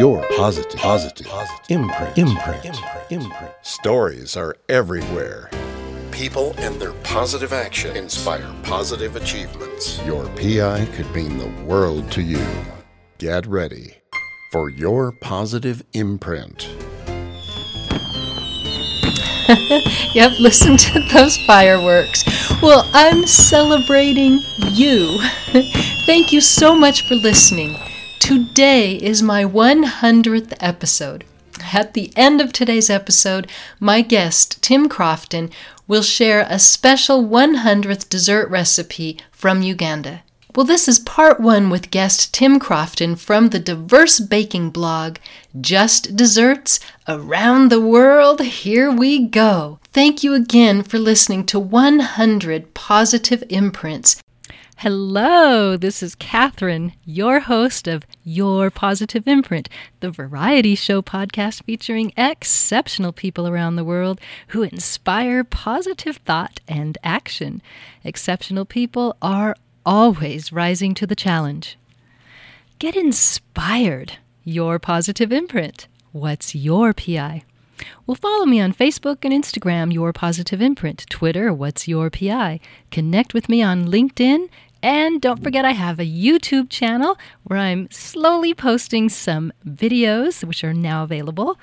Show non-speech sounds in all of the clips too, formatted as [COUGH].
your positive, positive, positive imprint, imprint, imprint, imprint. Stories are everywhere. People and their positive action inspire positive achievements. Your PI could mean the world to you. Get ready for your positive imprint. [LAUGHS] yep, listen to those fireworks. Well, I'm celebrating you. [LAUGHS] Thank you so much for listening. Today is my 100th episode. At the end of today's episode, my guest, Tim Crofton, will share a special 100th dessert recipe from Uganda. Well, this is part one with guest Tim Crofton from the diverse baking blog Just Desserts Around the World. Here we go. Thank you again for listening to 100 Positive Imprints. Hello, this is Catherine, your host of Your Positive Imprint, the variety show podcast featuring exceptional people around the world who inspire positive thought and action. Exceptional people are always rising to the challenge. Get inspired. Your positive imprint. What's your PI? Well, follow me on Facebook and Instagram, Your Positive Imprint, Twitter, What's Your PI. Connect with me on LinkedIn, and don't forget I have a YouTube channel where I'm slowly posting some videos, which are now available,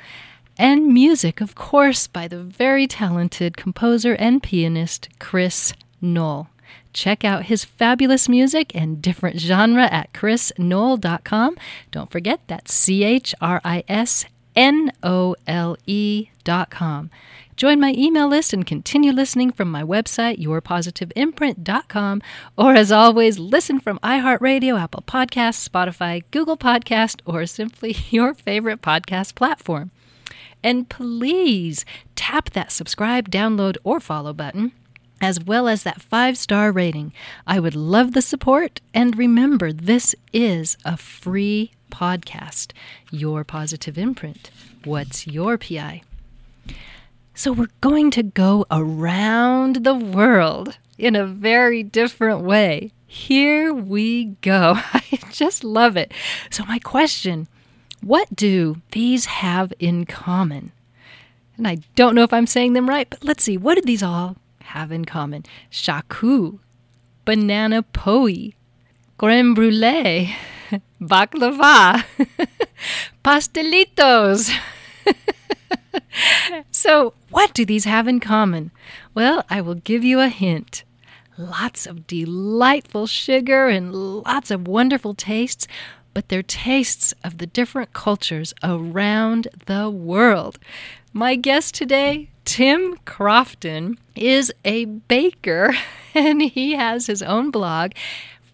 and music, of course, by the very talented composer and pianist Chris Knoll. Check out his fabulous music and different genre at chrisknoll.com. Don't forget that's C H R I S N O L com. Join my email list and continue listening from my website, yourpositiveimprint.com. Or as always, listen from iHeartRadio, Apple Podcasts, Spotify, Google Podcast, or simply [LAUGHS] your favorite podcast platform. And please tap that subscribe, download, or follow button as well as that five star rating. I would love the support. And remember, this is a free podcast. Your positive imprint. What's your PI? So, we're going to go around the world in a very different way. Here we go. [LAUGHS] I just love it. So, my question what do these have in common? And I don't know if I'm saying them right, but let's see. What do these all have in common? Shaku, banana poi, creme brulee, [LAUGHS] baklava, [LAUGHS] pastelitos. [LAUGHS] so, what do these have in common? Well, I will give you a hint. Lots of delightful sugar and lots of wonderful tastes, but they're tastes of the different cultures around the world. My guest today, Tim Crofton, is a baker and he has his own blog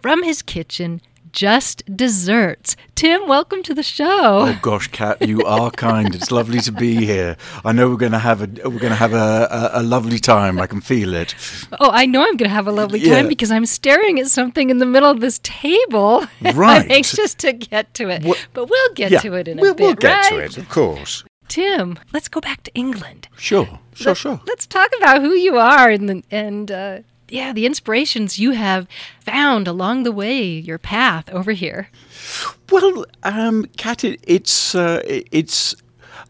from his kitchen just desserts. Tim, welcome to the show. Oh gosh, Kat, you are kind. It's lovely to be here. I know we're going to have a we're going to have a, a, a, lovely time. I can feel it. Oh, I know I'm going to have a lovely time yeah. because I'm staring at something in the middle of this table. [LAUGHS] Right. I'm anxious to get to it, what? but we'll get yeah, to it in we'll, a bit. We'll get right? to it, of course. Tim, let's go back to England. Sure, sure, Let, sure. Let's talk about who you are and and uh, yeah, the inspirations you have found along the way, your path over here. Well, um, Kat, it, it's uh, it's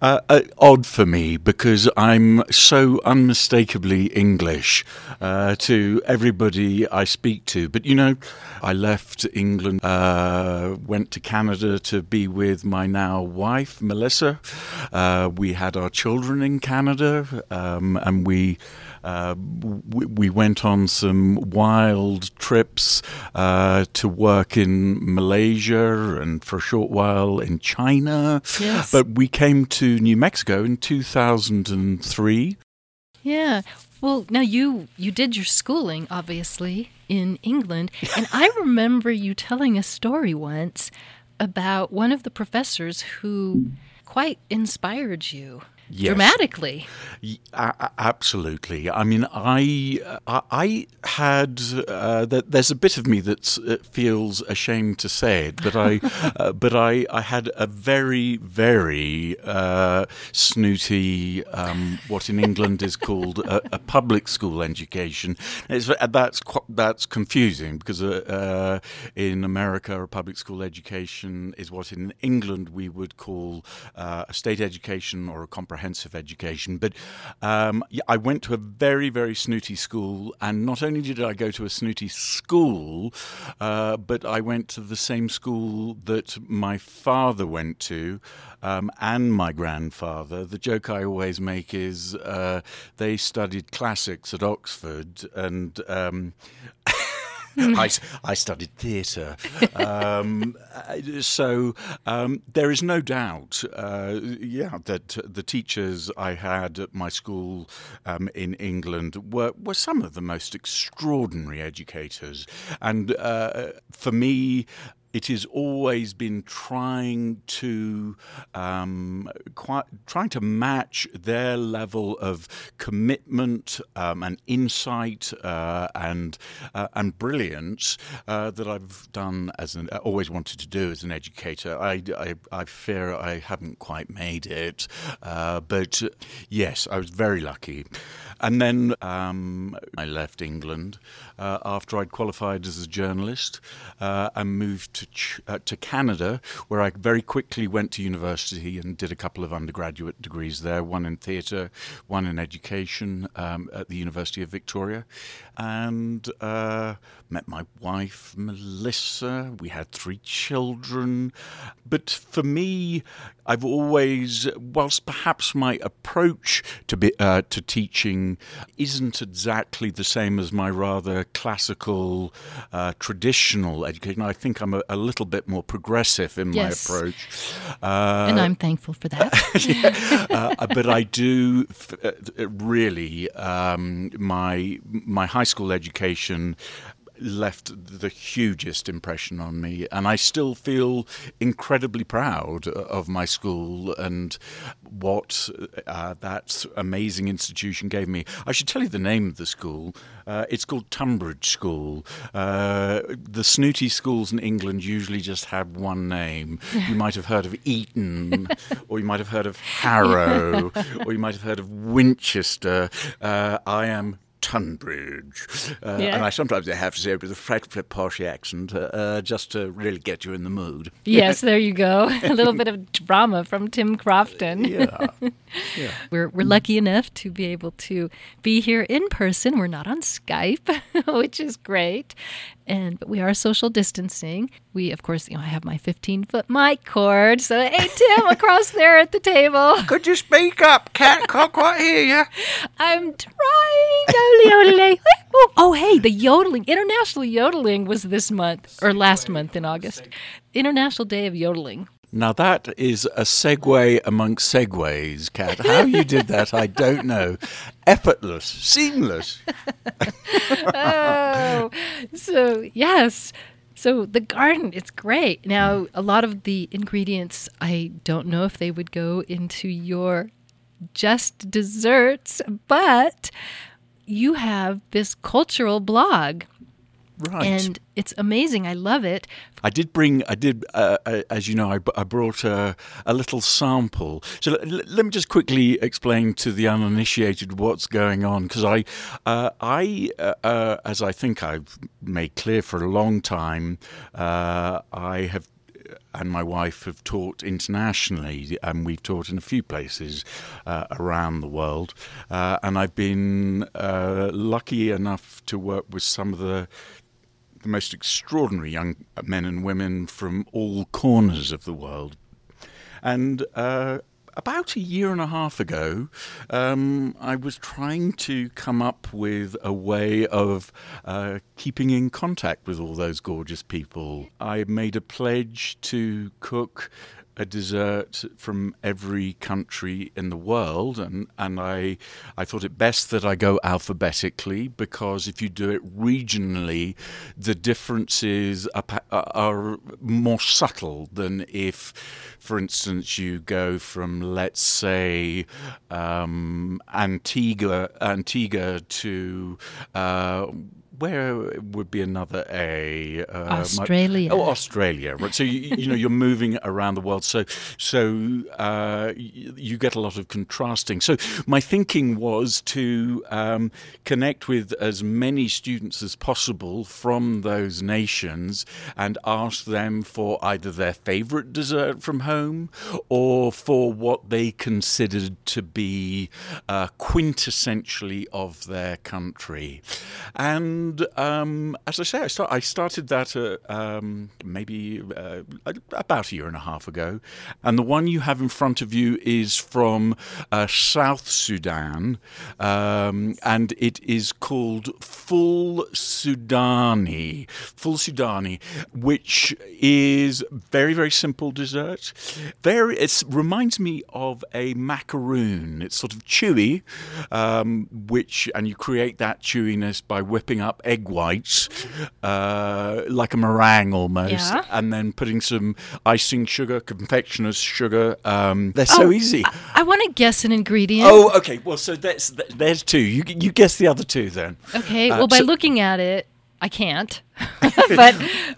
uh, uh, odd for me because I'm so unmistakably English uh, to everybody I speak to. But you know, I left England, uh, went to Canada to be with my now wife, Melissa. Uh, we had our children in Canada, um, and we. Uh, we, we, went on some wild trips uh, to work in Malaysia and for a short while in China. Yes. But we came to New Mexico in 2003. Yeah. Well, now you you did your schooling obviously in England, and I remember you telling a story once about one of the professors who quite inspired you. Yes. dramatically. Y- a- a- Absolutely. I mean, I I, I had uh, th- there's a bit of me that uh, feels ashamed to say it, but I [LAUGHS] uh, but I, I had a very very uh, snooty um, what in England is called a, a public school education. It's, uh, that's that's confusing because uh, uh, in America a public school education is what in England we would call uh, a state education or a comprehensive education. But um, I went to a very, very snooty school, and not only did I go to a snooty school, uh, but I went to the same school that my father went to. Um, and my grandfather. The joke I always make is uh, they studied classics at Oxford, and um, [LAUGHS] I, s- I studied theatre. Um, uh, so um, there is no doubt, uh, yeah, that the teachers I had at my school um, in England were, were some of the most extraordinary educators. And uh, for me, it has always been trying to um, quite, trying to match their level of commitment um, and insight uh, and uh, and brilliance uh, that I've done as an always wanted to do as an educator. I, I, I fear I haven't quite made it, uh, but yes, I was very lucky. And then um, I left England uh, after I'd qualified as a journalist uh, and moved to Ch- uh, to Canada, where I very quickly went to university and did a couple of undergraduate degrees there, one in theatre, one in education um, at the University of Victoria, and uh, met my wife Melissa. We had three children, but for me, I've always, whilst perhaps my approach to be, uh, to teaching isn't exactly the same as my rather classical, uh, traditional education, I think I'm a, a little bit more progressive in Yes. my approach. Uh, and I'm thankful for that. [LAUGHS] uh, but I do f- uh, really um, my my high school education left the hugest impression on me and I still feel incredibly proud of my school and what uh, that amazing institution gave me. I should tell you the name of the school. Uh, it's called Tonbridge School. Uh, the snooty schools in England usually just have one name. You might have heard of Eton, [LAUGHS] or you might have heard of Harrow, or you might have heard of Winchester. Uh, I am Tonbridge. Uh, Yeah. And I sometimes I have to say it with a frightfully posh accent uh, uh, just to really get you in the mood. yes, [LAUGHS] there you go. [LAUGHS] A little bit of drama from Tim Crofton. Yeah. [LAUGHS] We're, we're lucky enough to be able to be here in person. We're not on Skype, which is great. And but we are social distancing. We, of course, you know, I have my 15 foot mic cord. So, hey, Tim, across there at the table. [LAUGHS] Could you speak up? [LAUGHS] Can't quite hear you. I'm trying. Oh, [LAUGHS] oh, hey, the yodeling, international yodeling was this month or last month in August. International Day of Yodeling. Now that is a segue amongst segues, Cat. How you did that, I don't know. Effortless, seamless. [LAUGHS] oh, so yes. So the garden, it's great. Now, a lot of the ingredients, I don't know if they would go into your just desserts, but you have this cultural blog. Right. And it's amazing. I love it. I did bring, I did, uh, uh, as you know, I, b- I brought a, a little sample. So l- l- let me just quickly explain to the uninitiated what's going on, because I, uh, I, uh, uh, as I think I've made clear for a long time, uh, I have and my wife have taught internationally, and we've taught in a few places uh, around the world. Uh, and I've been uh, lucky enough to work with some of the the most extraordinary young men and women from all corners of the world. And uh, about a year and a half ago, um, I was trying to come up with a way of uh, keeping in contact with all those gorgeous people. I made a pledge to cook a dessert from every country in the world, and, and I I thought it best that I go alphabetically because if you do it regionally, the differences are, are more subtle than if, for instance, you go from let's say um, Antigua Antigua to uh, where would be another A? Uh, my- Australia. oh, Australia. Right. So you, you know you're moving around the world. So so uh, y- you get a lot of contrasting. So my thinking was to um, connect with as many students as possible from those nations and ask them for either their favourite dessert from home or for what they considered to be uh, quintessentially of their country. And um, as I say, I, start, I started that uh, um, maybe uh, about a year and a half ago. And the one you have in front of you is from uh, South Sudan, um, and it is called Full Sudani. Full Sudani, which is very, very simple dessert. Very, it reminds me of a macaroon. It's sort of chewy, um, which, and you create that chewiness by whipping up egg whites, uh, like a meringue almost, Yeah. and then putting some icing sugar, confectioner's sugar. Um, they're so Oh, easy. I, I want to guess an ingredient. Oh, okay. Well, so that's there's two. You you guess the other two then. Okay. Uh, well, by so- looking at it, I can't. [LAUGHS] [LAUGHS] but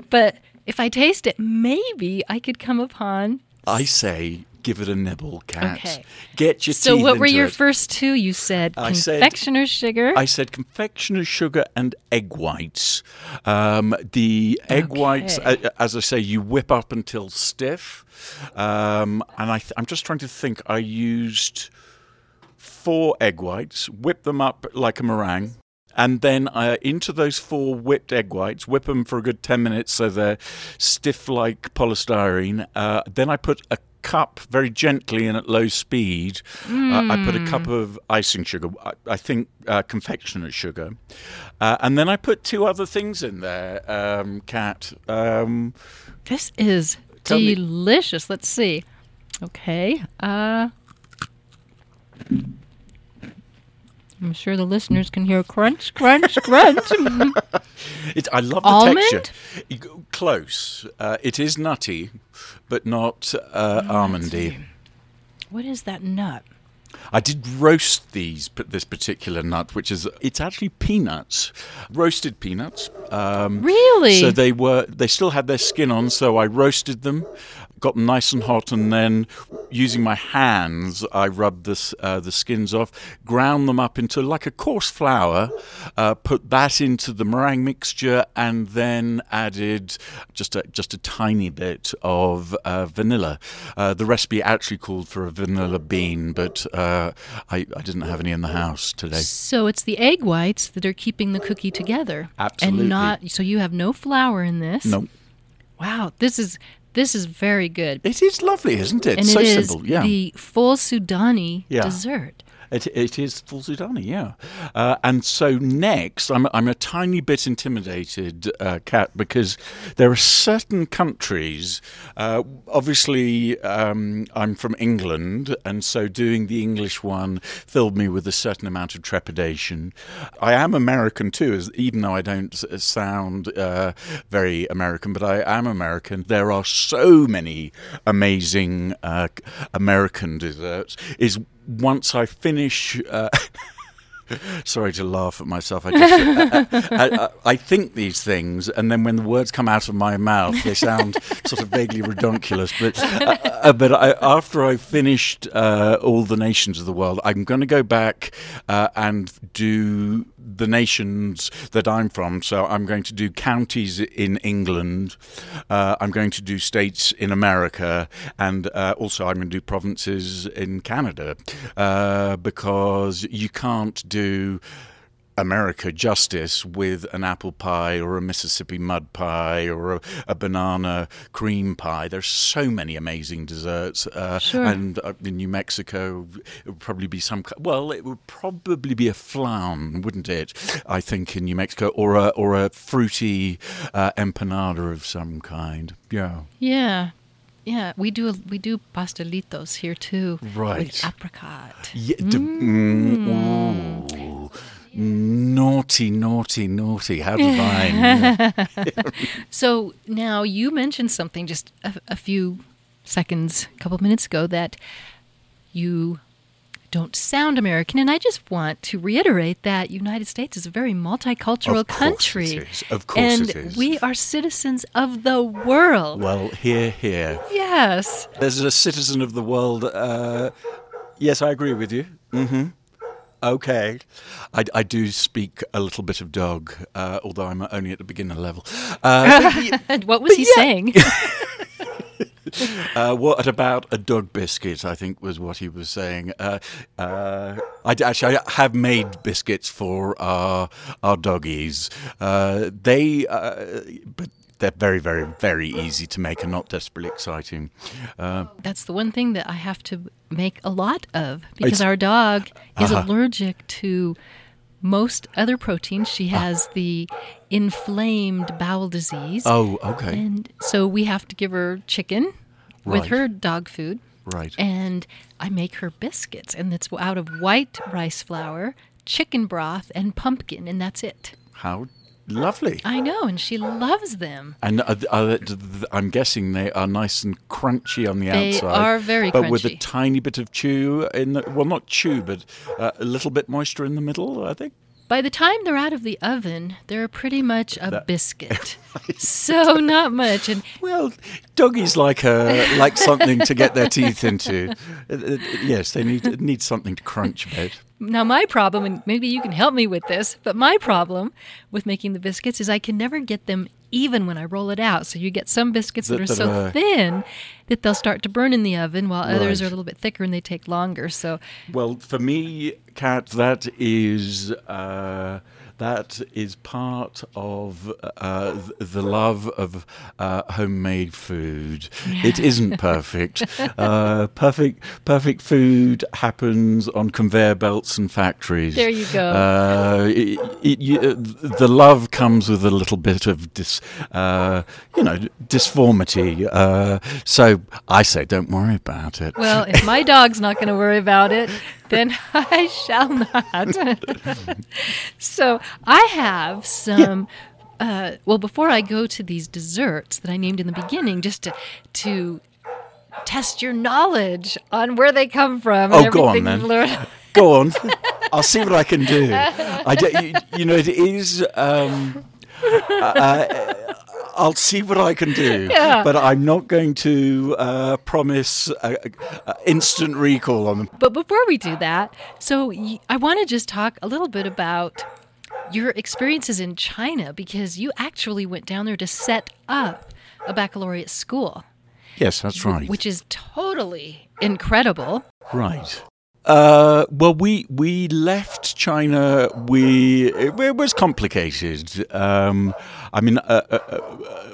but if I taste it, maybe I could come upon. I say give it a nibble, cat. Okay. Get your So what were your it. first two? You said I said- confectioner's sugar. I said confectioner's sugar and egg whites. Um, the egg whites, Okay. a- as I say, you whip up until stiff. Um, and I th- I'm just trying to think. I used four egg whites, whip them up like a meringue. And then uh, into those four whipped egg whites, whip them for a good 10 minutes so they're stiff like polystyrene. Uh, then I put a cup very gently and at low speed. Uh, I put a cup of icing sugar, I, I think uh, confectioner's sugar. Uh, and then I put two other things in there, um, Kat. Um, this is Tell me- delicious. Let's see. Okay. Uh, I'm sure the listeners can hear crunch, crunch, crunch. [LAUGHS] It, I love the Almond? texture. Close. Uh, it is nutty, but not uh, almondy. what is that nut? I did roast these, this particular nut, which is it's actually peanuts, roasted peanuts. Um, Really? So they were they still had their skin on, so I roasted them, got them nice and hot, and then using my hands, I rubbed this uh, the skins off, ground them up into like a coarse flour, uh, put that into the meringue mixture, and then added just a just a tiny bit of uh, vanilla. Uh, the recipe actually called for a vanilla bean, but uh, I, I didn't have any in the house today. So it's the egg whites that are keeping the cookie together. Absolutely. And not so you have no flour in this. No, Wow, this is this is very good. it is lovely, isn't it? and so it is simple, yeah. the full Sudani Yeah. dessert. It, it is full Sudani, yeah. Uh, and so next, I'm, I'm a tiny bit intimidated, uh, Kat, because there are certain countries. Uh, obviously, um, I'm from England, and so doing the English one filled me with a certain amount of trepidation. I am American too, as, even though I don't sound uh, very American, but I am American. There are so many amazing uh, American desserts. Is once I finish. Uh, [LAUGHS] [LAUGHS] Sorry to laugh at myself. I, just, I, I, I think these things, and then when the words come out of my mouth, they sound sort of vaguely redonkulous. But, uh, uh, but I, after I've finished uh, all the nations of the world, I'm going to go back uh, and do the nations that I'm from. So I'm going to do counties in England. Uh, I'm going to do states in America, and uh, also I'm going to do provinces in Canada, because you can't do. America justice with an apple pie or a Mississippi mud pie or a, a banana cream pie. There's so many amazing desserts. Uh, Sure. And uh, in New Mexico, it would probably be some. Well, it would probably be a flan, wouldn't it? I think in New Mexico, or a or a fruity uh, empanada of some kind. Yeah. Yeah. Yeah, we do we do pastelitos here too. Right. With apricot. Yeah, d- mm, ooh. Naughty, naughty, naughty. How [LAUGHS] divine. [LAUGHS] So now you mentioned something just a, a few seconds, a couple of minutes ago, that you don't sound American, and I just want to reiterate that United States is a very multicultural Of course country, it is. Of course and it is. we are citizens of the world. well, here, here. yes, There's a citizen of the world. Uh, yes, I agree with you. Mm-hmm. Okay. I, I do speak a little bit of dog, uh, although I'm only at the beginner level. [LAUGHS] Uh, but what was he saying? [LAUGHS] [LAUGHS] uh, what about a dog biscuit? I think was what he was saying. Uh, uh, I actually I have made biscuits for our our doggies. Uh, they, uh, but they're very, very, very easy to make and not desperately exciting. Uh, That's the one thing that I have to make a lot of because our dog is Uh-huh. allergic to most other proteins. She Ah. has the inflamed bowel disease. oh, okay, And so we have to give her chicken with her dog food. right. And I make her biscuits, and it's out of white rice flour, chicken broth, and pumpkin, and that's it. How lovely. I know, and she loves them. And uh, uh, th- th- I'm guessing they are nice and crunchy on the They outside. They are very crunchy. but with a tiny bit of chew in the well, not chew, but uh, a little bit moisture in the middle. I think. By the time they're out of the oven, they're pretty much a That- biscuit. [LAUGHS] so not much. And Well, doggies like a like something to get their teeth into. Uh, uh, yes, they need need something to crunch a bit. now my problem, and maybe you can help me with this, but my problem with making the biscuits is I can never get them even when I roll it out. So you get some biscuits that, are so thin that they'll start to burn in the oven, while others Right. are a little bit thicker and they take longer. So Well, for me, Kat, that is uh, that is part of uh, the love of uh, homemade food. It isn't perfect. uh, perfect, perfect food happens on conveyor belts and factories. There you go. Uh, it, it, you, uh, the love comes with a little bit of dis, uh, you know, disformity. Uh, so I say, don't worry about it. Well, if my dog's not going to worry about it, then [LAUGHS] I shall not. [LAUGHS] so I have some. Uh, well, before I go to these desserts that I named in the beginning, just to to test your knowledge on where they come from. and Oh, go on, learned. Go on. I'll see what I can do. [LAUGHS] I do, you, you know, it is. Um, uh, I'll see what I can do, [LAUGHS] Yeah. but I'm not going to uh, promise uh, uh, instant recall on them. But before we do that, so I want to just talk a little bit about your experiences in China because you actually went down there to set up a baccalaureate school, Yes, that's right. which is totally incredible. Right. Uh, well, we we left China. We it, it was complicated. Um, I mean, uh, uh, uh,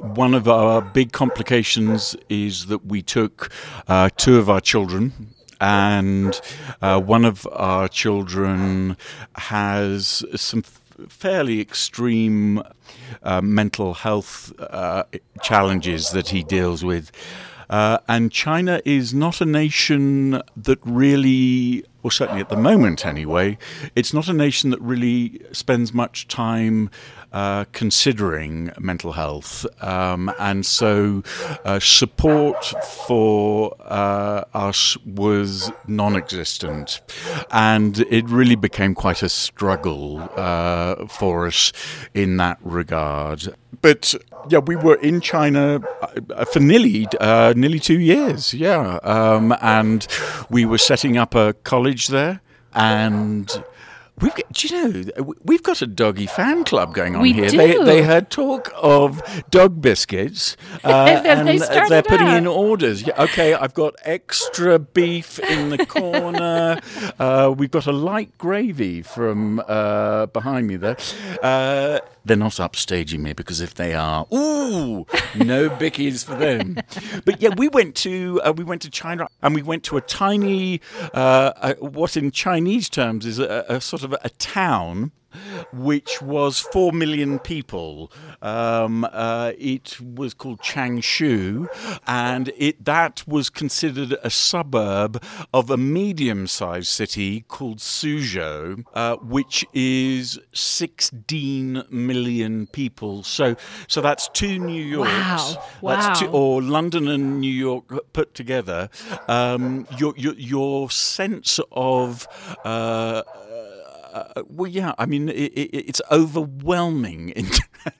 one of our big complications is that we took uh, two of our children. And uh, one of our children has some fairly extreme mental health challenges that he deals with. Uh, and China is not a nation that really, or certainly at the moment anyway, it's not a nation that really spends much time uh, considering mental health. Um, and so uh, support for uh, us was non existent. And it really became quite a struggle uh, for us in that regard. But yeah, we were in China uh, for nearly nearly two years. Yeah, um, and we were setting up a college there, and. We've got, do you know, we've got a doggy fan club going on We here. do. They, they heard talk of dog biscuits, [LAUGHS] uh, And they and they're putting in orders. Yeah, okay, I've got extra beef in the corner. uh, we've got a light gravy from uh, behind me there. They're not upstaging me because if they are, ooh, no bickies for them. But yeah, we went to uh, we went to China and we went to a tiny, uh, uh, what in Chinese terms is a, a sort of a town. Which was four million people. Um, uh, it was called Changshu, and it that was considered a suburb of a medium-sized city called Suzhou, uh, which is 16 million people. So, so that's two New Yorks. Wow. That's two, or London and New York put together. Um, your, your your sense of uh, uh, well, yeah, I mean, it, it, it's overwhelming in,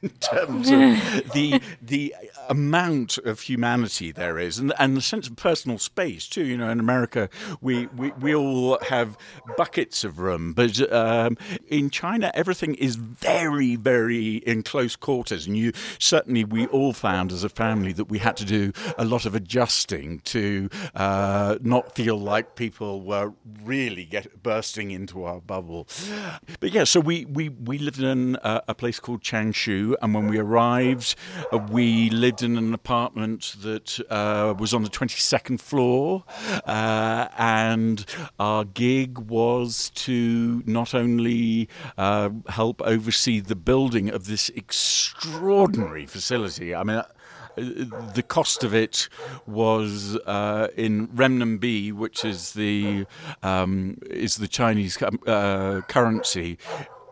in [LAUGHS] terms of [LAUGHS] the the amount of humanity there is, and and the sense of personal space too. You know, in America, we we, we all have buckets of room, but um, in China, everything is very very in close quarters, and you certainly we all found as a family that we had to do a lot of adjusting to uh, not feel like people were really get bursting into our bubble. But yeah, so we, we, we lived in uh, a place called Changshu, and when we arrived, uh, we lived in an apartment that uh, was on the 22nd floor, uh, and our gig was to not only uh, help oversee the building of this extraordinary facility. I mean, the cost of it was uh, in renminbi, which is the um, is the Chinese uh, currency.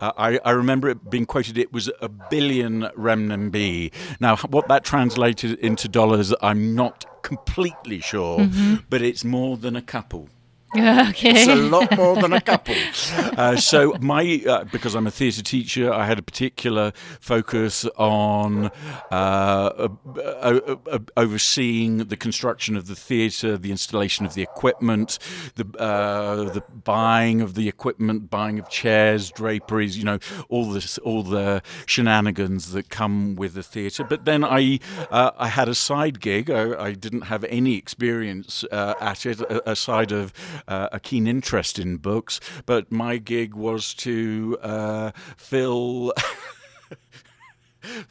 Uh, I, I remember it being quoted. It was a billion renminbi. Now, what that translated into dollars, I'm not completely sure, but it's more than a couple. [LAUGHS] okay. It's a lot more than a [LAUGHS] couple. Uh, so my, uh, because I'm a theatre teacher, I had a particular focus on uh, uh, uh, uh, overseeing the construction of the theatre, the installation of the equipment, the uh, the buying of the equipment, buying of chairs, draperies, you know, all this, all the shenanigans that come with the theatre. But then I, uh, I had a side gig. I, I didn't have any experience uh, at it, aside of uh, a keen interest in books. But my gig was to uh, fill. [LAUGHS]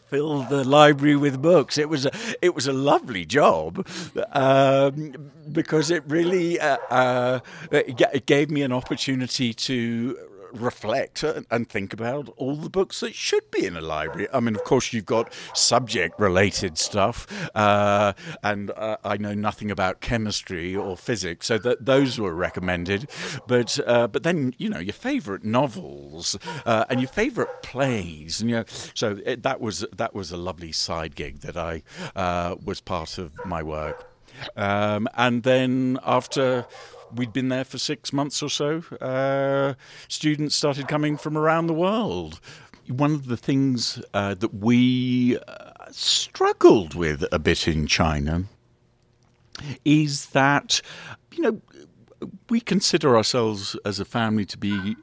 fill the library with books. It was a, it was a lovely job um, because it really uh, uh, it gave me an opportunity to reflect and- think about all the books that should be in a library. I mean, of course, you've got subject-related stuff, uh, and uh, I know nothing about chemistry or physics, so that those were recommended. But uh, but then you know your favourite novels uh, and your favourite plays, and you know, so it, that was that was a lovely side gig that I uh, was part of my work. Um, and then after we'd been there for six months or so, uh, students started coming from around the world. One of the things uh, that we uh, struggled with a bit in China is that, you know, we consider ourselves as a family to be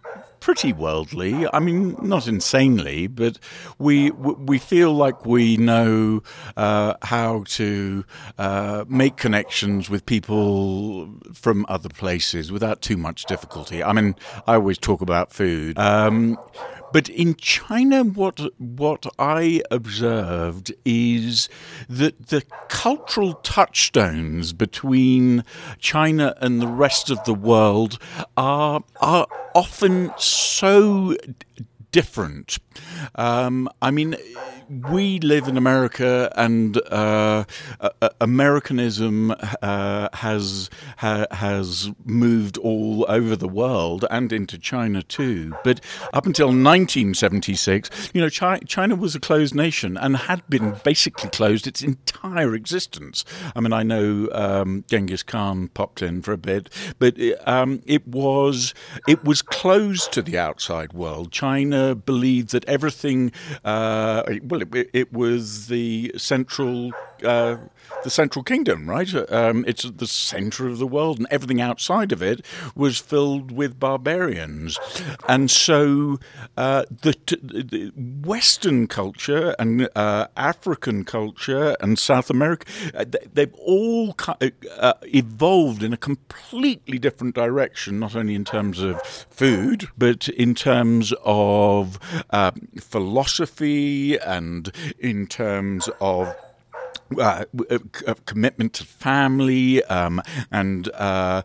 pretty worldly. I mean, not insanely, but we we feel like we know uh, how to uh, make connections with people from other places without too much difficulty. I mean, I always talk about food. Um, but in China, what what I observed is that the cultural touchstones between China and the rest of the world are are often so different. Um, I mean, we live in America, and uh, uh, Americanism uh, has ha, has moved all over the world and into China too. But up until 1976, you know, China, China was a closed nation and had been basically closed its entire existence. I mean, I know um, Genghis Khan popped in for a bit, but um, it was it was closed to the outside world. China believed that everything, uh, well, it, it was the central. Uh, the central kingdom, right? Um, it's the center of the world, and everything outside of it was filled with barbarians. And so uh, the, the Western culture and uh, African culture and South America, uh, they- they've all ki- uh, evolved in a completely different direction, not only in terms of food, but in terms of uh, philosophy and in terms of uh, commitment to family um, and uh,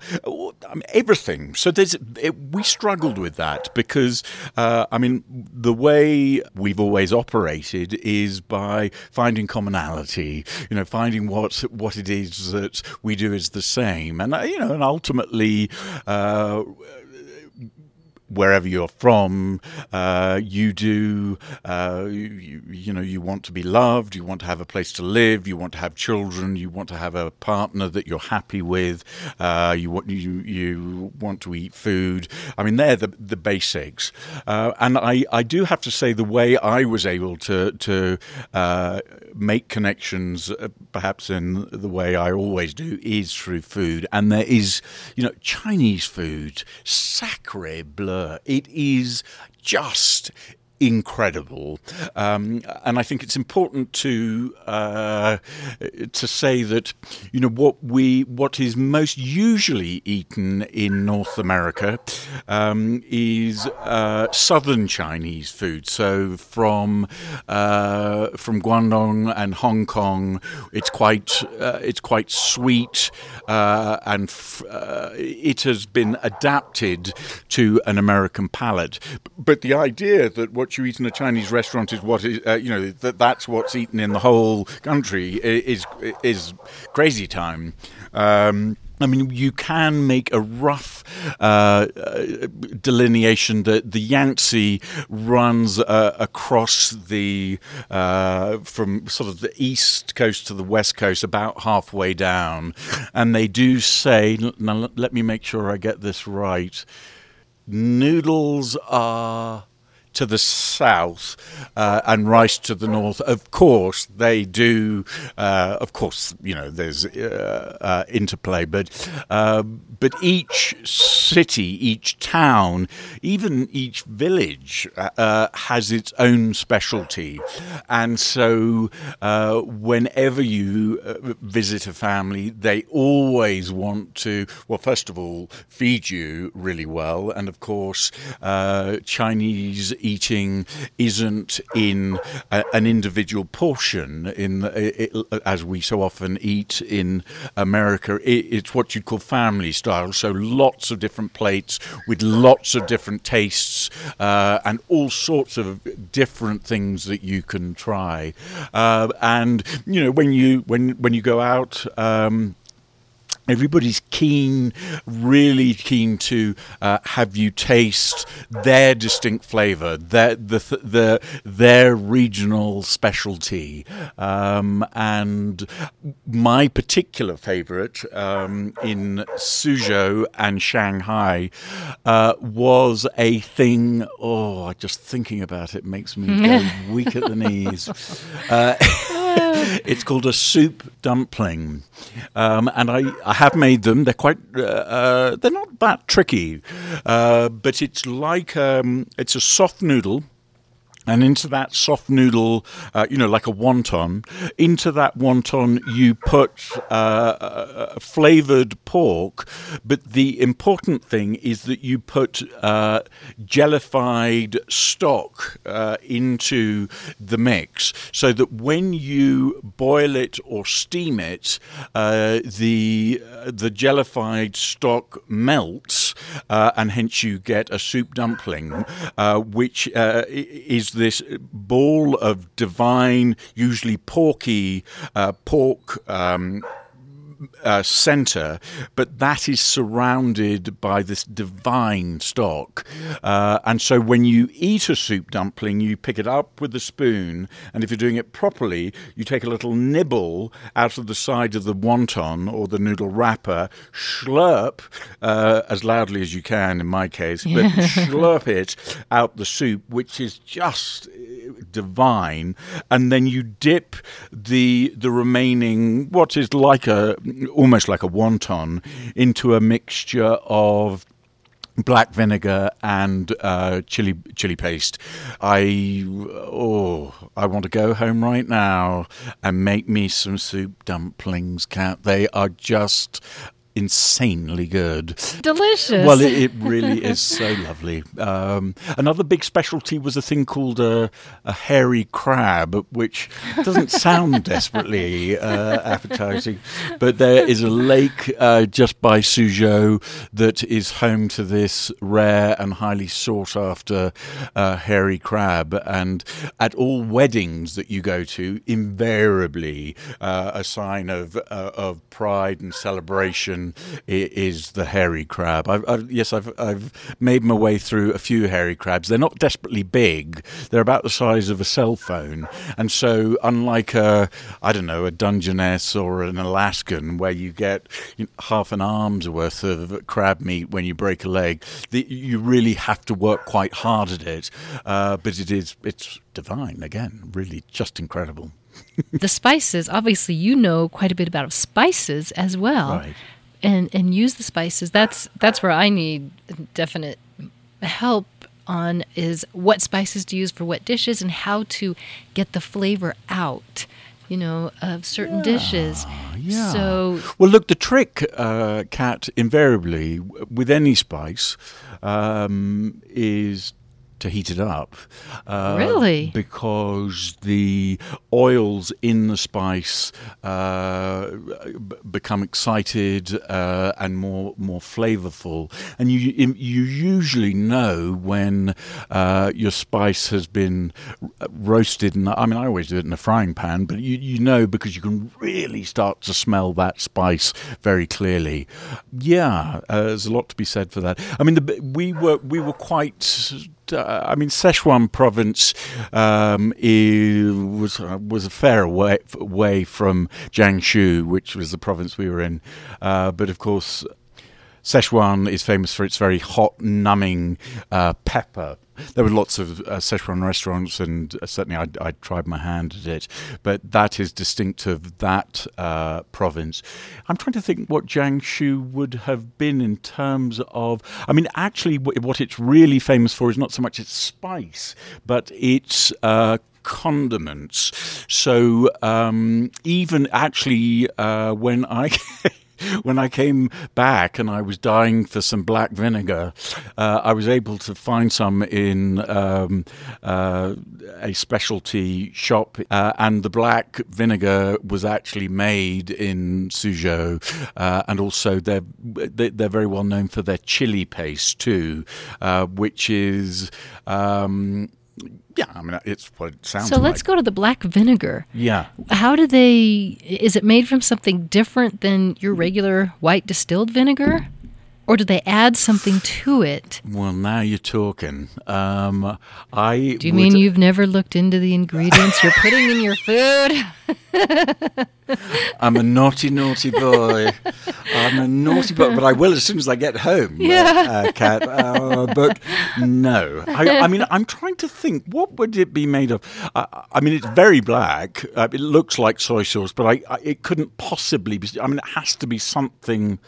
everything. So there's it, we struggled with that because uh, I mean the way we've always operated is by finding commonality. You know, finding what what it is that we do is the same, and uh, you know, and ultimately uh, wherever you're from, uh, you do, uh, you, you, know, you want to be loved, you want to have a place to live, you want to have children, you want to have a partner that you're happy with, uh, you want you you want to eat food. I mean, they're the the basics. Uh, and I, I do have to say, the way I was able to to uh, make connections, uh, perhaps in the way I always do, is through food. And there is, you know, Chinese food, sacre bleu. It is just incredible. Um, and I think it's important to uh, to say that you know what we what is most usually eaten in North America um, is uh, southern Chinese food. So from uh, from Guangdong and Hong Kong, it's quite uh, it's quite sweet uh, and f- uh, it has been adapted to an American palate. But the idea that what what you eat in a Chinese restaurant is what is, uh, you know, that that's what's eaten in the whole country is is crazy time. Um, I mean, you can make a rough uh, uh, delineation that the Yangtze runs uh, across the uh, from sort of the east coast to the west coast, about halfway down, and they do say. Now, let me make sure I get this right. Noodles are to the south uh, and rice to the north. Of course, they do. Uh, of course, you know there's uh, uh interplay, but uh, but each city, each town, even each village uh, has its own specialty, and so whenever you visit a family, they always want to. Well, first of all, feed you really well, and of course, Chinese eating isn't in a, an individual portion, in it, as we so often eat in America. It, it's what you'd call family style. So lots of different plates with lots of different tastes uh, and all sorts of different things that you can try. Uh, and you know when you when when you go out. Um, everybody's keen, really keen to uh, have you taste their distinct flavour, their the, the their regional specialty. Um, and my particular favourite um, in Suzhou and Shanghai uh, was a thing. Oh, just thinking about it makes me go [LAUGHS] weak at the knees. Uh, [LAUGHS] [LAUGHS] it's called a soup dumpling, um, and I, I have made them. They're quite uh, uh, they're not that tricky, uh, but it's like um, it's a soft noodle and into that soft noodle, uh, you know, like a wonton, into that wonton you put uh, uh, flavored pork. But the important thing is that you put uh, jellified stock uh, into the mix so that when you boil it or steam it, uh, the, the jellified stock melts and hence you get a soup dumpling, which is this ball of divine, usually porky uh, pork um, uh, center, but that is surrounded by this divine stock. Uh, and so when you eat a soup dumpling, you pick it up with a spoon, and if you're doing it properly, you take a little nibble out of the side of the wonton or the noodle wrapper, slurp uh, as loudly as you can, in my case, but [LAUGHS] slurp it out the soup, which is just divine, and then you dip the the remaining what is like a almost like a wonton into a mixture of black vinegar and uh, chili chili paste. I oh, I want to go home right now and make me some soup dumplings. Cat, they are just insanely good. Delicious. Well, it, it really is so [LAUGHS] lovely. Um, another big specialty was a thing called a, a hairy crab, which doesn't sound [LAUGHS] desperately uh, appetizing, but there is a lake uh, just by Suzhou that is home to this rare and highly sought after uh, hairy crab. And at all weddings that you go to, invariably uh, a sign of, uh, of pride and celebration is the hairy crab. I've, I've, yes, I've, I've made my way through a few hairy crabs. They're not desperately big. They're about the size of a cell phone, and so unlike a, I don't know, a Dungeness or an Alaskan, where you get you know, half an arm's worth of crab meat when you break a leg, the, you really have to work quite hard at it. Uh, but it is, it's divine again. Really, just incredible. [LAUGHS] the spices, obviously, you know quite a bit about spices as well. Right and and use the spices. That's that's where I need definite help on is what spices to use for what dishes and how to get the flavor out you know, of certain yeah, dishes. Yeah. So, well, look, the trick, uh, Kat, invariably with any spice um, is to heat it up. Uh, really? Because the oils in the spice uh, b- become excited uh, and more more flavorful, and you you usually know when uh, your spice has been roasted. And I mean, I always do it in a frying pan, but you you know because you can really start to smell that spice very clearly. Yeah, uh, there's a lot to be said for that. I mean, the, we were we were quite uh, I mean, Sichuan province um, was was a fair way, way from Jiangsu, which was the province we were in. Uh, but of course, Sichuan is famous for its very hot, numbing uh, pepper there were lots of uh, Szechuan restaurants, and uh, certainly I, I, tried my hand at it. But that is distinctive that uh, province. I'm trying to think what Jiangsu would have been in terms of. I mean, actually, what it's really famous for is not so much its spice, but its uh, condiments. So um, even actually, uh, when I [LAUGHS] [LAUGHS] when I came back and I was dying for some black vinegar, uh, I was able to find some in um, uh, a specialty shop, uh, and the black vinegar was actually made in Suzhou, uh, and also they're they're very well known for their chili paste too, uh, which is. Um, yeah, I mean uh, it's what it sounds. Like. So like. let's go to the black vinegar. Yeah. How do they? Is it made from something different than your regular white distilled vinegar? Or do they add something to it? Well, now you're talking. Um, I do you mean you've never looked into the ingredients you're putting in your food? I'm a naughty, naughty boy. I'm a naughty boy, but I will as soon as I get home, uh, yeah. uh, Kat. Uh, but no, I, I, mean, I'm trying to think. What would it be made of? Uh, I mean, it's very black. Uh, it looks like soy sauce, but I, I, it couldn't possibly be. I mean, it has to be something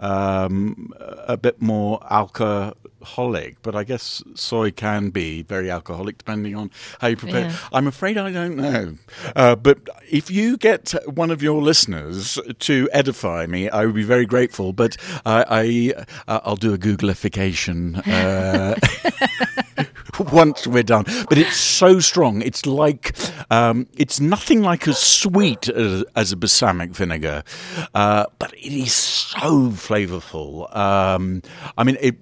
um, a bit more alcoholic. But I guess soy can be very alcoholic depending on how you prepare. Yeah. I'm afraid I don't know. Uh, but if you get one of your listeners to edify me, I would be very grateful. But I, I uh, I'll do a Googleification. [LAUGHS] [LAUGHS] [LAUGHS] Once we're done. But it's so strong. It's like um, it's nothing like as sweet as, as a balsamic vinegar, uh, but it is so flavorful. Um, I mean, it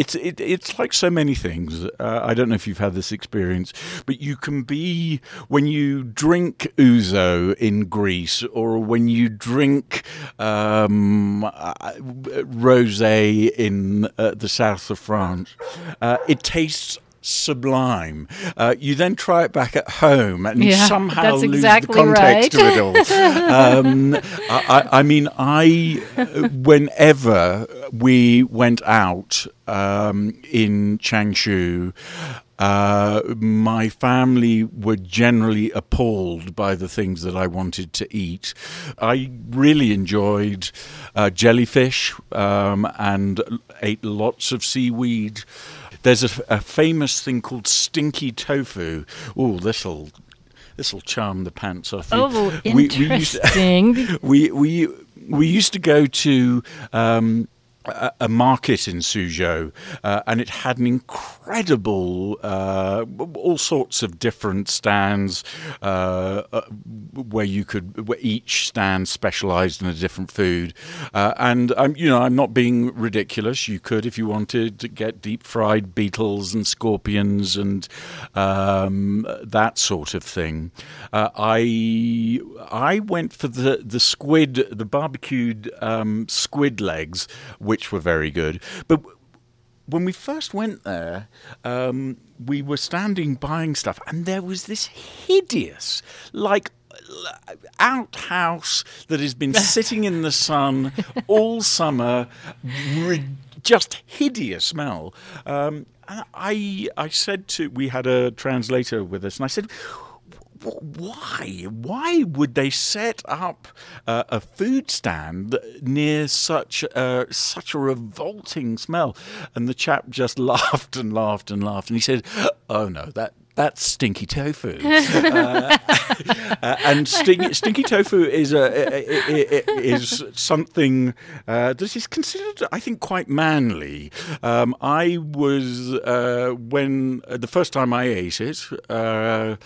it's it, it's like so many things. Uh, I don't know if you've had this experience, but you can be when you drink ouzo in Greece, or when you drink um, uh, rosé in uh, the south of France. Uh, it tastes sublime. Uh, you then try it back at home and yeah, somehow lose exactly the context right. of it all. [LAUGHS] um, I, I, mean, I whenever we went out um, in Changshu. Uh, my family were generally appalled by the things that I wanted to eat. I really enjoyed uh, jellyfish um, and ate lots of seaweed. There's a, a famous thing called stinky tofu. Oh, this'll this'll charm the pants off you. Oh, interesting. We we, used, [LAUGHS] we we we used to go to. Um, a, a market in Suzhou, uh, and it had an incredible, uh, all sorts of different stands uh, uh where you could, where each stand specialised in a different food. Uh, and I'm, you know, I'm not being ridiculous. You could, if you wanted, to get deep fried beetles and scorpions and um, that sort of thing. Uh, I I went for the the squid, the barbecued um, squid legs which were very good. But when we first went there, um, we were standing buying stuff, and there was this hideous, like, outhouse that has been [LAUGHS] sitting in the sun all summer, just hideous smell. Um, I I said to we had a translator with us, and I said why? Why would they set up uh, a food stand near such a, such a revolting smell? And the chap just [LAUGHS] laughed and laughed and laughed, and he said, "Oh no, that that's stinky tofu. [LAUGHS] uh, uh, and stinky, stinky tofu is a, is something uh, that is considered, I think, quite manly. Um, I was uh, when uh, the first time I ate it, uh,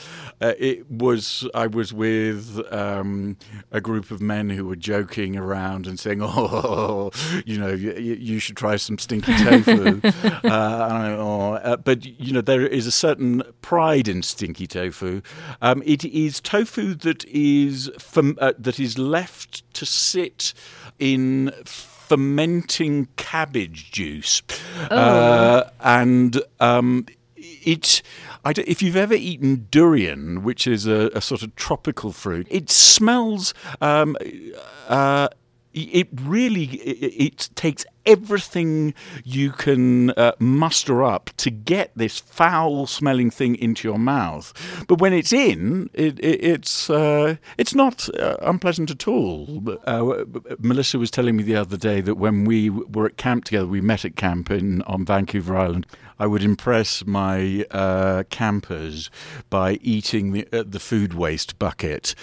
it was I was with um, a group of men who were joking around and saying, [LAUGHS] "Oh, you know, you, you should try some stinky tofu." [LAUGHS] oh, but you know, there is a certain pride in stinky tofu. Um, it is tofu that is uh, that is left to sit in fermenting cabbage juice, oh. uh, and um, it. if you've ever eaten durian, which is a, a sort of tropical fruit, it smells. Um, uh, it really it, it, takes everything you can uh, muster up to get this foul smelling thing into your mouth. But when it's in, it, it, it's uh, it's not uh, unpleasant at all. Uh, Melissa was telling me the other day that when we were at camp together, we met at camp in on Vancouver Island. I would impress my uh, campers by eating the, uh, the food waste bucket.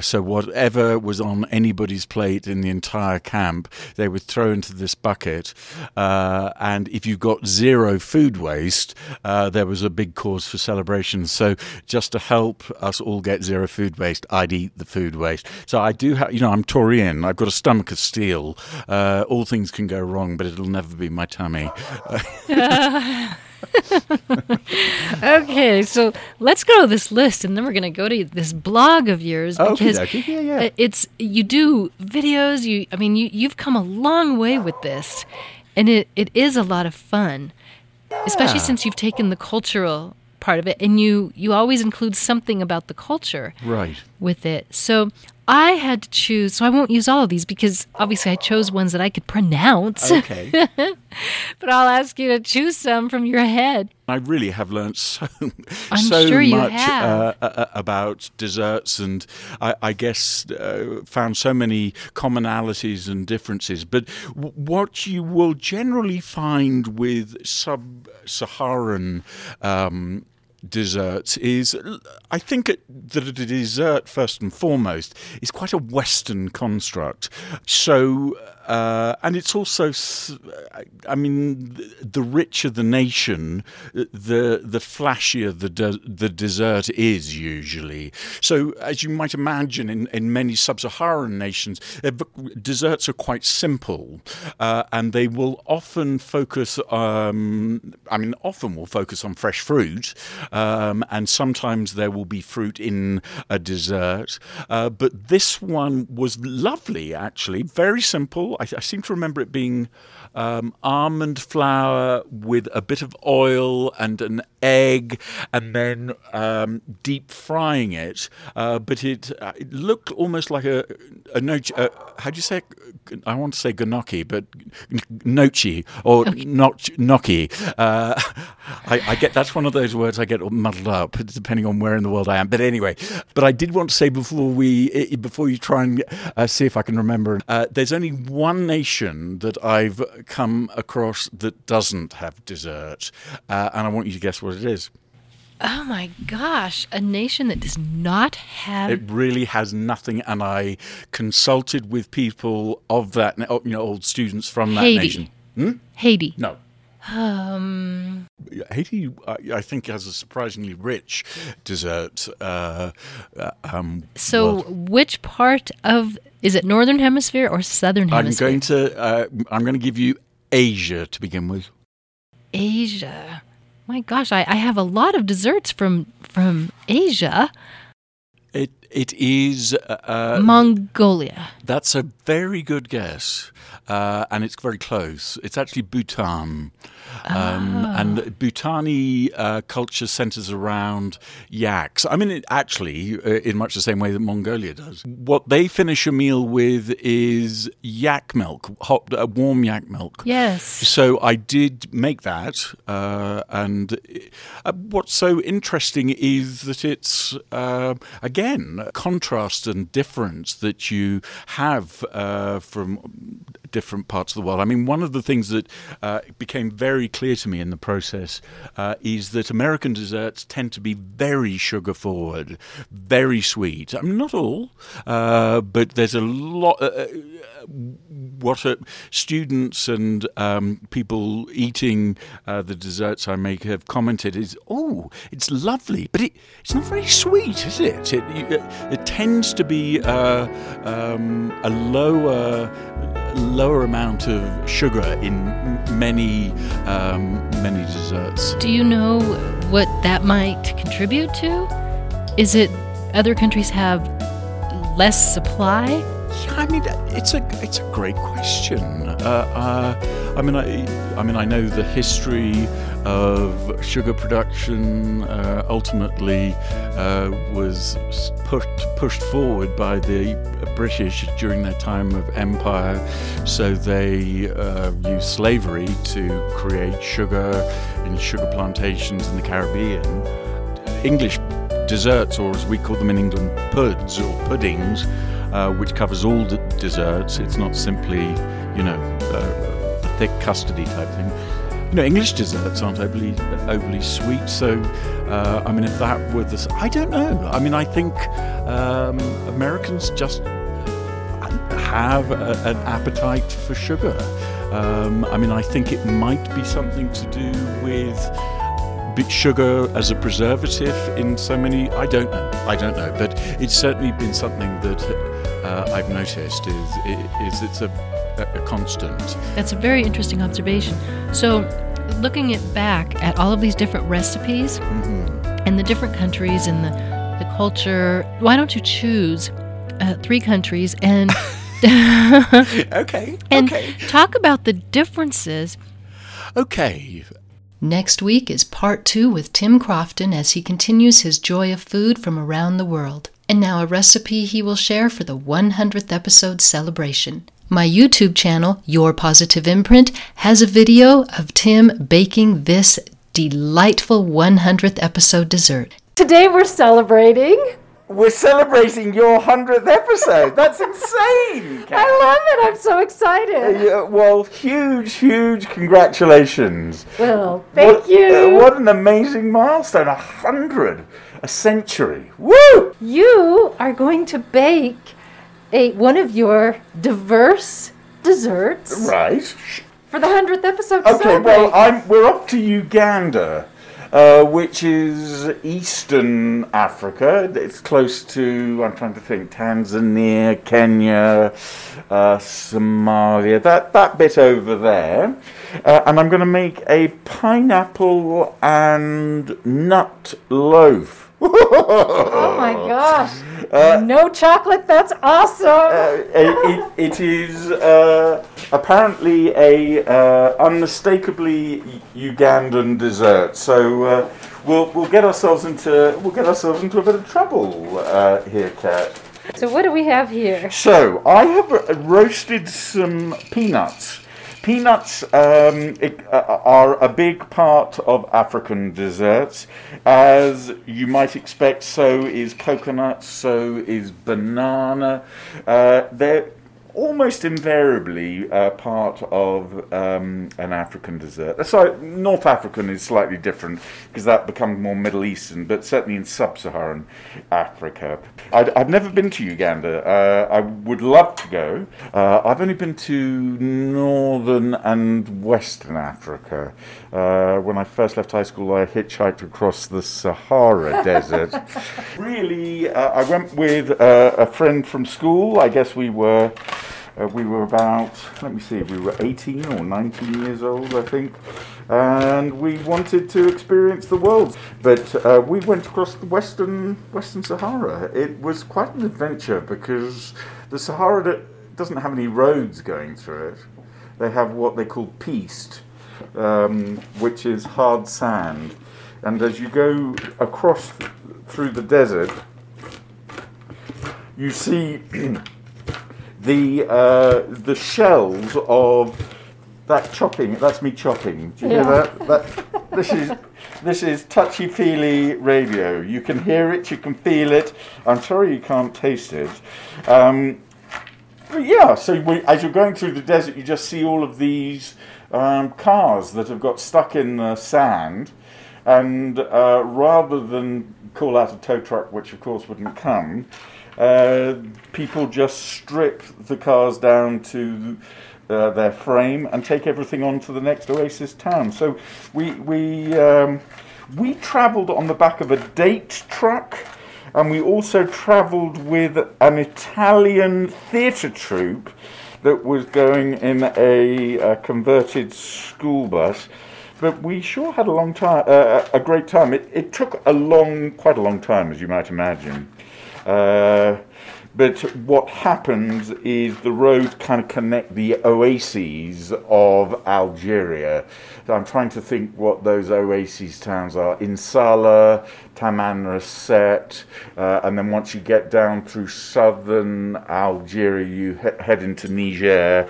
so whatever was on anybody's plate in the entire camp, they would throw into this bucket market. Uh, and if you've got zero food waste, uh, there was a big cause for celebration. So just to help us all get zero food waste, I'd eat the food waste. So I do have, you know, I'm Taurian. I've got a stomach of steel. Uh, all things can go wrong, but it'll never be my tummy. [LAUGHS] [LAUGHS] [LAUGHS] okay, so let's go to this list, and then we're going to go to this blog of yours because yeah, yeah. it's you do videos. You, I mean, you you've come a long way with this, and it, it is a lot of fun, especially since you've taken the cultural part of it, and you you always include something about the culture, right, with it. So I had to choose, so I won't use all of these because obviously I chose ones that I could pronounce. Okay. [LAUGHS] but I'll ask you to choose some from your head. I really have learned [LAUGHS] so, I'm so sure much uh, uh, about desserts, and I, I guess uh, found so many commonalities and differences. But w- what you will generally find with sub-Saharan um, desserts is, I think that a dessert, first and foremost, is quite a Western construct. So uh, and it's also, I mean, the richer the nation, the the flashier the de- the dessert is usually. So, as you might imagine, in, in many sub-Saharan nations, desserts are quite simple, uh, and they will often focus. Um, I mean, often will focus on fresh fruit, um, and sometimes there will be fruit in a dessert. Uh, but this one was lovely, actually, very simple. I, I seem to remember it being um, almond flour with a bit of oil and an egg, and then um, deep frying it. Uh, but it, uh, it looked almost like a, a. Uh, how do you say? It? I want to say gnocchi, but nochi or [LAUGHS] okay. gnocchi. Uh, [LAUGHS] I, I, get that's one of those words I get muddled up depending on where in the world I am. But anyway, but I did want to say before we before you try and uh, see if I can remember. Uh, there's only one nation that I've come across that doesn't have dessert, uh, and I want you to guess what it is. Oh my gosh, a nation that does not have It really has nothing, and I consulted with people of that, you know, old students from that Haiti. nation. Hmm? Haiti. No. Um, Haiti, I, I think, has a surprisingly rich dessert. Uh, uh, um, so world. which part of is it northern hemisphere or southern hemisphere? I'm going to uh, I'm going to give you Asia to begin with. Asia. My gosh, I, I have a lot of desserts from from Asia. It it is uh, Mongolia. that's a very good guess, uh, and it's very close. It's actually Bhutan. Um, And Bhutani uh, culture centers around yaks. I mean, it actually, uh, in much the same way that Mongolia does. What they finish a meal with is yak milk, hot, uh, warm yak milk. Yes. So I did make that, uh, and uh, what's so interesting is that it's again contrast and difference that you have uh, from different parts of the world. I mean, one of the things that uh, became very clear to me in the process uh, is that American desserts tend to be very sugar forward, very sweet. I mean, not all, uh, but there's a lot. What students and um, people eating uh, the desserts I make have commented is, oh, it's lovely, but it, it's not very sweet, is it? It, uh, it tends to be uh, um, a lower lower amount of sugar in many um, many desserts. Do you know what that might contribute to? Is it other countries have less supply? Yeah, I mean, it's a it's a great question. Uh, uh, I mean, I, I mean, I know the history of sugar production. Uh, ultimately, uh, was pushed pushed forward by the British during their time of empire. So they uh, used slavery to create sugar in sugar plantations in the Caribbean. English desserts, or as we call them in England, puds or puddings, uh, which covers all the desserts. It's not simply, you know, uh, a thick custardy type thing. You know, English desserts aren't overly overly sweet. So, uh, I mean, if that were the, I don't know. I mean, I think um, Americans just have a, an appetite for sugar. Um, I mean, I think it might be something to do with bit sugar as a preservative in so many. I don't know. I don't know, but it's certainly been something that uh, I've noticed. Is is it's a, a, a constant. That's a very interesting observation. So, looking at back at all of these different recipes and the different countries and the, the culture, why don't you choose uh, three countries and [LAUGHS] [LAUGHS] Okay. and okay. talk about the differences? Okay. Next week is part two with Tim Crofton as he continues his joy of food from around the world. And now a recipe he will share for the 100th episode celebration. My YouTube channel, Your Positive Imprint, has a video of Tim baking this delightful 100th episode dessert. Today we're celebrating. We're celebrating your 100th episode. That's insane. [LAUGHS] Kat. I love it. I'm so excited. Yeah, well, huge, huge congratulations. Well, thank what, you. uh, what an amazing milestone. A hundred, a century. Woo! you are going to bake a one of your diverse desserts Right. for the 100th episode Okay, well, I'm, we're off to Uganda, uh, which is eastern Africa. It's close to, I'm trying to think, Tanzania, Kenya, uh, Somalia, that, that bit over there. Uh, and I'm going to make a pineapple and nut loaf. Oh my [LAUGHS] gosh. Uh, no chocolate. That's awesome. Uh, it, it is uh, apparently a uh, unmistakably Ugandan dessert. So uh, we'll we'll get ourselves into we'll get ourselves into a bit of trouble uh, here, Kat. so what do we have here? So I have roasted some peanuts. Peanuts um, uh, are a big part of African desserts. As you might expect, so is coconut, so is banana. Uh, they're almost invariably uh, part of um, an African dessert. So North African is slightly different because that becomes more Middle Eastern, but certainly in sub-Saharan Africa. I'd, I've never been to Uganda. Uh, I would love to go. Uh, I've only been to northern and western Africa. Uh, when I first left high school, I hitchhiked across the Sahara [LAUGHS] Desert. Really, uh, I went with uh, a friend from school. I guess we were uh, we were about let me see, we were 18 or 19 years old, I think, and we wanted to experience the world. But uh, we went across the western western Sahara. It was quite an adventure because the Sahara doesn't have any roads going through it. They have what they call piste, um, which is hard sand. And as you go across th- through the desert, you see [CLEARS THROAT] the uh, the shells of that chopping. That's me chopping. Do you hear that? That this is this is touchy feely radio. You can hear it. You can feel it. I'm sorry you can't taste it. Um, but yeah, so we, as you're going through the desert, you just see all of these um, cars that have got stuck in the sand, and uh, rather than call out a tow truck, which of course wouldn't come, uh, people just strip the cars down to uh, their frame and take everything on to the next oasis town. So we we um, we travelled on the back of a date truck and we also travelled with an Italian theatre troupe that was going in a, uh converted school bus. But we sure had a long time, uh, a great time. It, it took a long, quite a long time, as you might imagine. Uh, but what happens is the roads kind of connect the oases of Algeria. So I'm trying to think what those oases towns are. In Salah, Tamanrasset, uh, and then once you get down through southern Algeria, you he- head into Niger,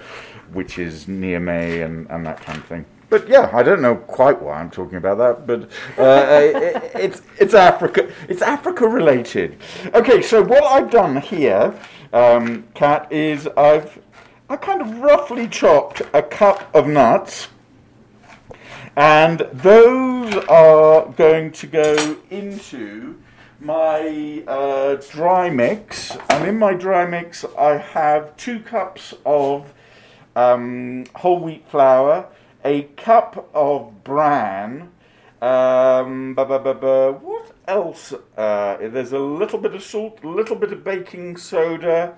which is Niamey and, and that kind of thing. But yeah, I don't know quite why I'm talking about that, but uh, it, it's it's Africa. It's Africa related. Okay, so what I've done here, um, Kat, is I've I kind of roughly chopped a cup of nuts, and those are going to go into my uh, dry mix. And in my dry mix, I have two cups of um, whole wheat flour, a cup of bran. Um, ba, ba, ba, ba, what else? Uh, there's a little bit of salt, a little bit of baking soda,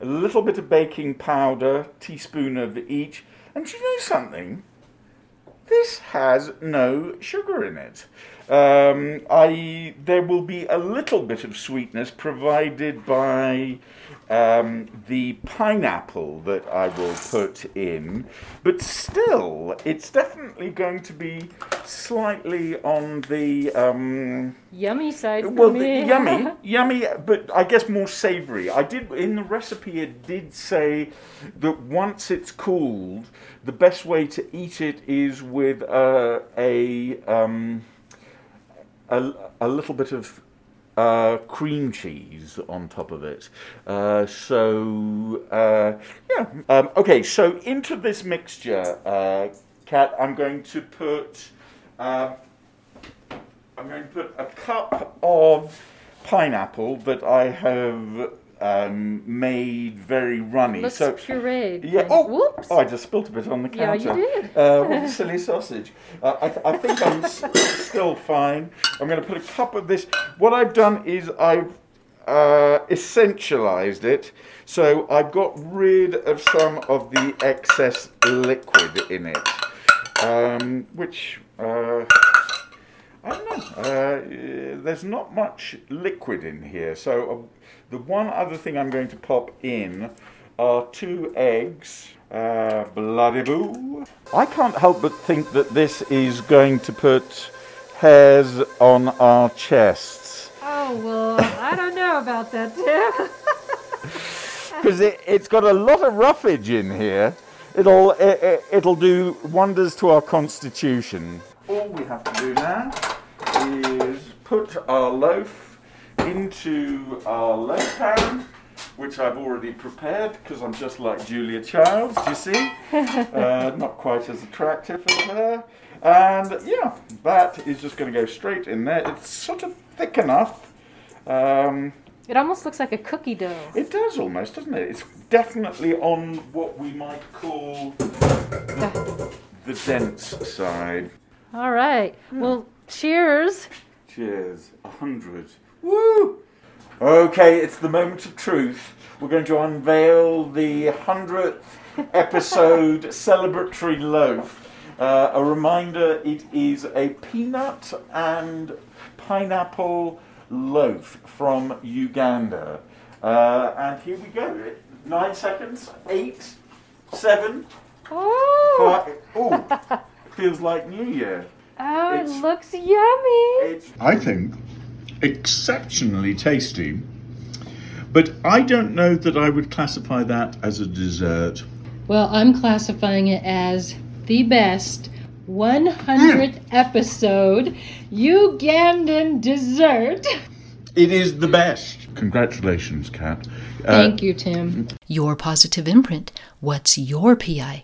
a little bit of baking powder, teaspoon of each. And do you know something? This has no sugar in it. Um, I there will be a little bit of sweetness provided by um, the pineapple that I will put in, but still, it's definitely going to be slightly on the um, Yummy side well, the- [LAUGHS] yummy, yummy, but I guess more savoury. I did in the recipe. It did say that once it's cooled, the best way to eat it is with uh, a um, a, a little bit of uh, cream cheese on top of it. Uh, so uh, yeah, um, okay. So into this mixture, uh, Kat, I'm going to put. Uh, I'm going to put a cup of pineapple that I have um, made very runny. Looks so pureed. yeah. Oh, Whoops. oh, I just spilt a bit on the counter. Yeah, you did. Uh, what a [LAUGHS] silly sausage. Uh, I, th- I think I'm s- still fine. I'm going to put a cup of this. What I've done is I've uh, essentialized it. So I've got rid of some of the excess liquid in it, um, which. Uh, I don't know. Uh, there's not much liquid in here. So uh, the one other thing I'm going to pop in are two eggs. Uh, bloody boo. I can't help but think that this is going to put hairs on our chests. Oh, well, I don't know about that, Tim. [LAUGHS] because it, it's got a lot of roughage in here. It'll it, it, it'll do wonders to our constitution. All we have to do now is put our loaf into our loaf pan, which I've already prepared because I'm just like Julia Childs, do you see? [LAUGHS] uh, not quite as attractive as her. And yeah, that is just going to go straight in there. It's sort of thick enough. Um, It almost looks like a cookie dough. it does almost, doesn't it? It's definitely on what we might call the dense side. All right. Well, cheers. Cheers. A hundred. Woo! Okay, it's the moment of truth. We're going to unveil the hundredth episode [LAUGHS] celebratory loaf. Uh, a reminder: it is a peanut and pineapple loaf from Uganda. Uh, and here we go. Nine seconds. Eight. Seven. Oh, Five. Oh, feels like New Year. oh it looks yummy. It's, I think, exceptionally tasty. But I don't know that I would classify that as a dessert. Well, I'm classifying it as the best 100th episode Ugandan dessert. It is the best. Congratulations, Kat. Uh, Thank you, Tim. Your positive imprint. What's your PI?